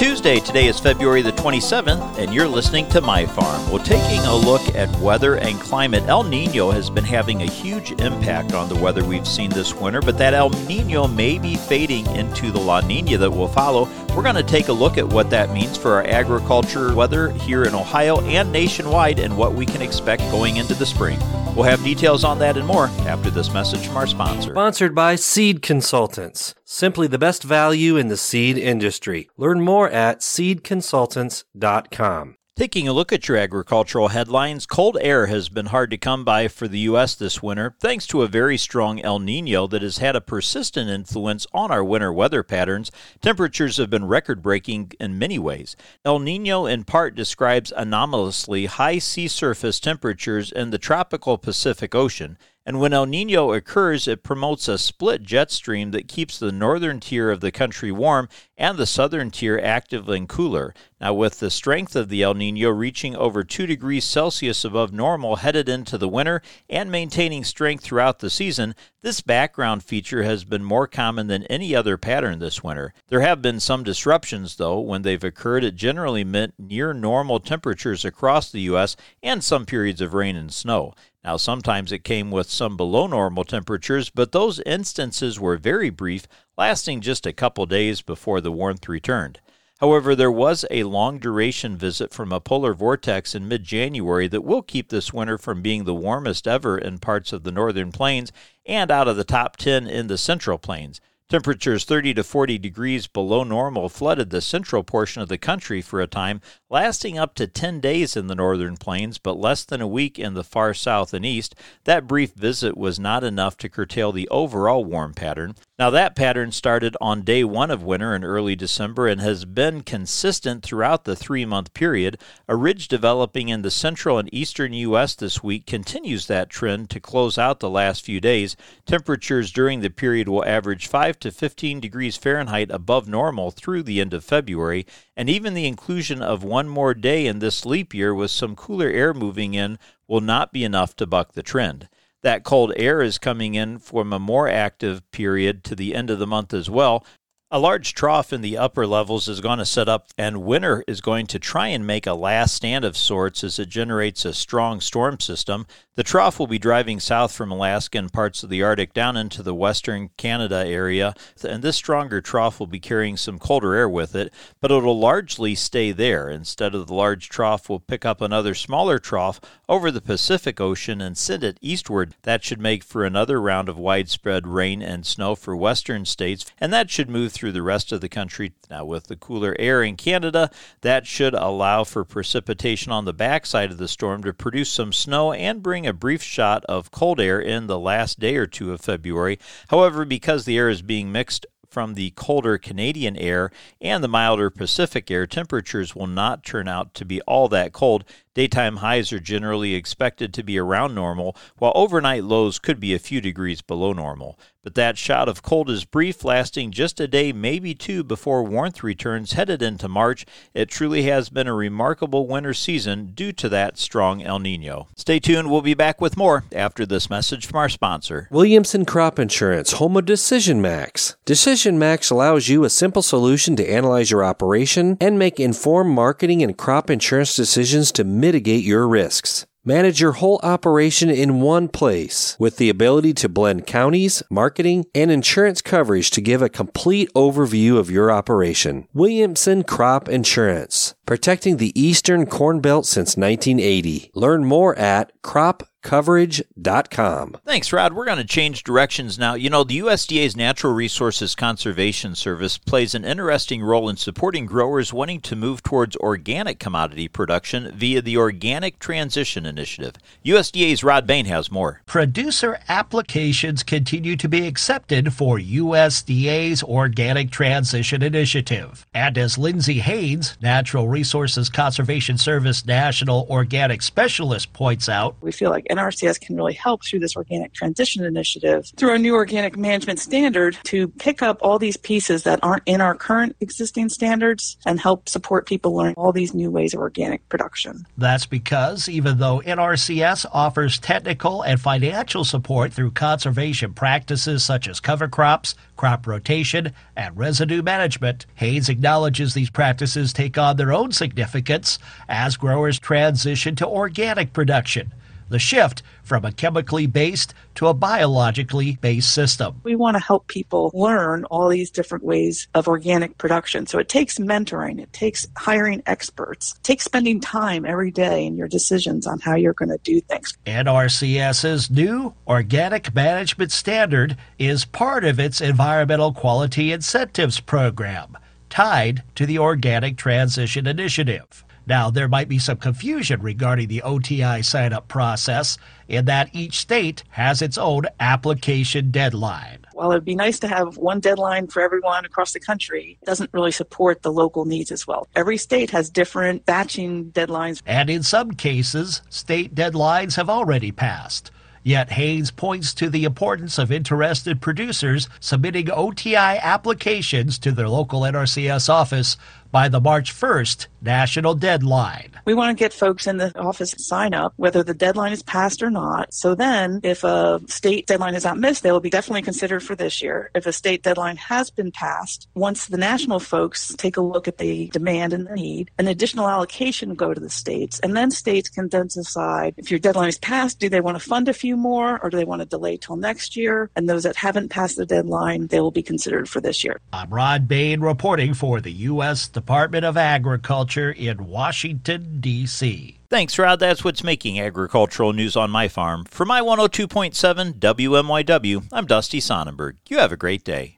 Tuesday. Today is February the 27th, and you're listening to My Farm. Well, taking a look at weather and climate, El Nino has been having a huge impact on the weather we've seen this winter, but that El Nino may be fading into the La Nina that will follow. We're going to take a look at what that means for our agriculture weather here in Ohio and nationwide and what we can expect going into the spring. We'll have details on that and more after this message from our sponsor. Sponsored by Seed Consultants. Simply the best value in the seed industry. Learn more at seedconsultants.com. Taking a look at your agricultural headlines, cold air has been hard to come by for the U.S. this winter, thanks to a very strong El Nino that has had a persistent influence on our winter weather patterns. Temperatures have been record breaking in many ways. El Nino, in part, describes anomalously high sea surface temperatures in the tropical Pacific Ocean. And when El Nino occurs, it promotes a split jet stream that keeps the northern tier of the country warm and the southern tier active and cooler. Now, with the strength of the El Nino reaching over 2 degrees Celsius above normal headed into the winter and maintaining strength throughout the season, this background feature has been more common than any other pattern this winter. There have been some disruptions, though. When they've occurred, it generally meant near normal temperatures across the U.S. and some periods of rain and snow. Now, sometimes it came with some below normal temperatures, but those instances were very brief, lasting just a couple days before the warmth returned. However, there was a long duration visit from a polar vortex in mid January that will keep this winter from being the warmest ever in parts of the northern plains and out of the top 10 in the central plains. Temperatures 30 to 40 degrees below normal flooded the central portion of the country for a time, lasting up to 10 days in the northern plains, but less than a week in the far south and east. That brief visit was not enough to curtail the overall warm pattern. Now, that pattern started on day one of winter in early December and has been consistent throughout the three month period. A ridge developing in the central and eastern U.S. this week continues that trend to close out the last few days. Temperatures during the period will average 5 to 15 degrees Fahrenheit above normal through the end of February, and even the inclusion of one more day in this leap year with some cooler air moving in will not be enough to buck the trend that cold air is coming in from a more active period to the end of the month as well. A large trough in the upper levels is going to set up, and winter is going to try and make a last stand of sorts as it generates a strong storm system. The trough will be driving south from Alaska and parts of the Arctic down into the western Canada area, and this stronger trough will be carrying some colder air with it, but it'll largely stay there. Instead of the large trough, we'll pick up another smaller trough over the Pacific Ocean and send it eastward. That should make for another round of widespread rain and snow for western states, and that should move through the rest of the country. Now, with the cooler air in Canada, that should allow for precipitation on the backside of the storm to produce some snow and bring a brief shot of cold air in the last day or two of February. However, because the air is being mixed from the colder Canadian air and the milder Pacific air, temperatures will not turn out to be all that cold. Daytime highs are generally expected to be around normal, while overnight lows could be a few degrees below normal. But that shot of cold is brief, lasting just a day, maybe two, before warmth returns headed into March. It truly has been a remarkable winter season due to that strong El Nino. Stay tuned, we'll be back with more after this message from our sponsor. Williamson Crop Insurance, home of Decision Max. Decision Max allows you a simple solution to analyze your operation and make informed marketing and crop insurance decisions to mitigate your risks. Manage your whole operation in one place with the ability to blend counties, marketing, and insurance coverage to give a complete overview of your operation. Williamson Crop Insurance, protecting the Eastern Corn Belt since 1980. Learn more at crop coverage.com. Thanks, Rod. We're going to change directions now. You know, the USDA's Natural Resources Conservation Service plays an interesting role in supporting growers wanting to move towards organic commodity production via the Organic Transition Initiative. USDA's Rod Bain has more. Producer applications continue to be accepted for USDA's Organic Transition Initiative. And as Lindsay Haynes, Natural Resources Conservation Service National Organic Specialist, points out, we feel like NRCS can really help through this organic transition initiative through a new organic management standard to pick up all these pieces that aren't in our current existing standards and help support people learn all these new ways of organic production. That's because even though NRCS offers technical and financial support through conservation practices such as cover crops, crop rotation, and residue management, Haynes acknowledges these practices take on their own significance as growers transition to organic production the shift from a chemically based to a biologically based system. We want to help people learn all these different ways of organic production. So it takes mentoring, it takes hiring experts, it takes spending time every day in your decisions on how you're going to do things. NRCS's new organic management standard is part of its environmental quality incentives program tied to the Organic Transition Initiative. Now, there might be some confusion regarding the OTI sign up process in that each state has its own application deadline. While it'd be nice to have one deadline for everyone across the country, it doesn't really support the local needs as well. Every state has different batching deadlines. And in some cases, state deadlines have already passed. Yet Haynes points to the importance of interested producers submitting OTI applications to their local NRCS office by the March 1st national deadline. We want to get folks in the office to sign up, whether the deadline is passed or not. So then, if a state deadline is not missed, they will be definitely considered for this year. If a state deadline has been passed, once the national folks take a look at the demand and the need, an additional allocation will go to the states. And then states can then decide if your deadline is passed, do they want to fund a few more or do they want to delay till next year? And those that haven't passed the deadline, they will be considered for this year. I'm Rod Bain reporting for the U.S. Department of Agriculture in Washington, D.C. Thanks, Rod. That's what's making agricultural news on my farm. For my 102.7 WMYW, I'm Dusty Sonnenberg. You have a great day.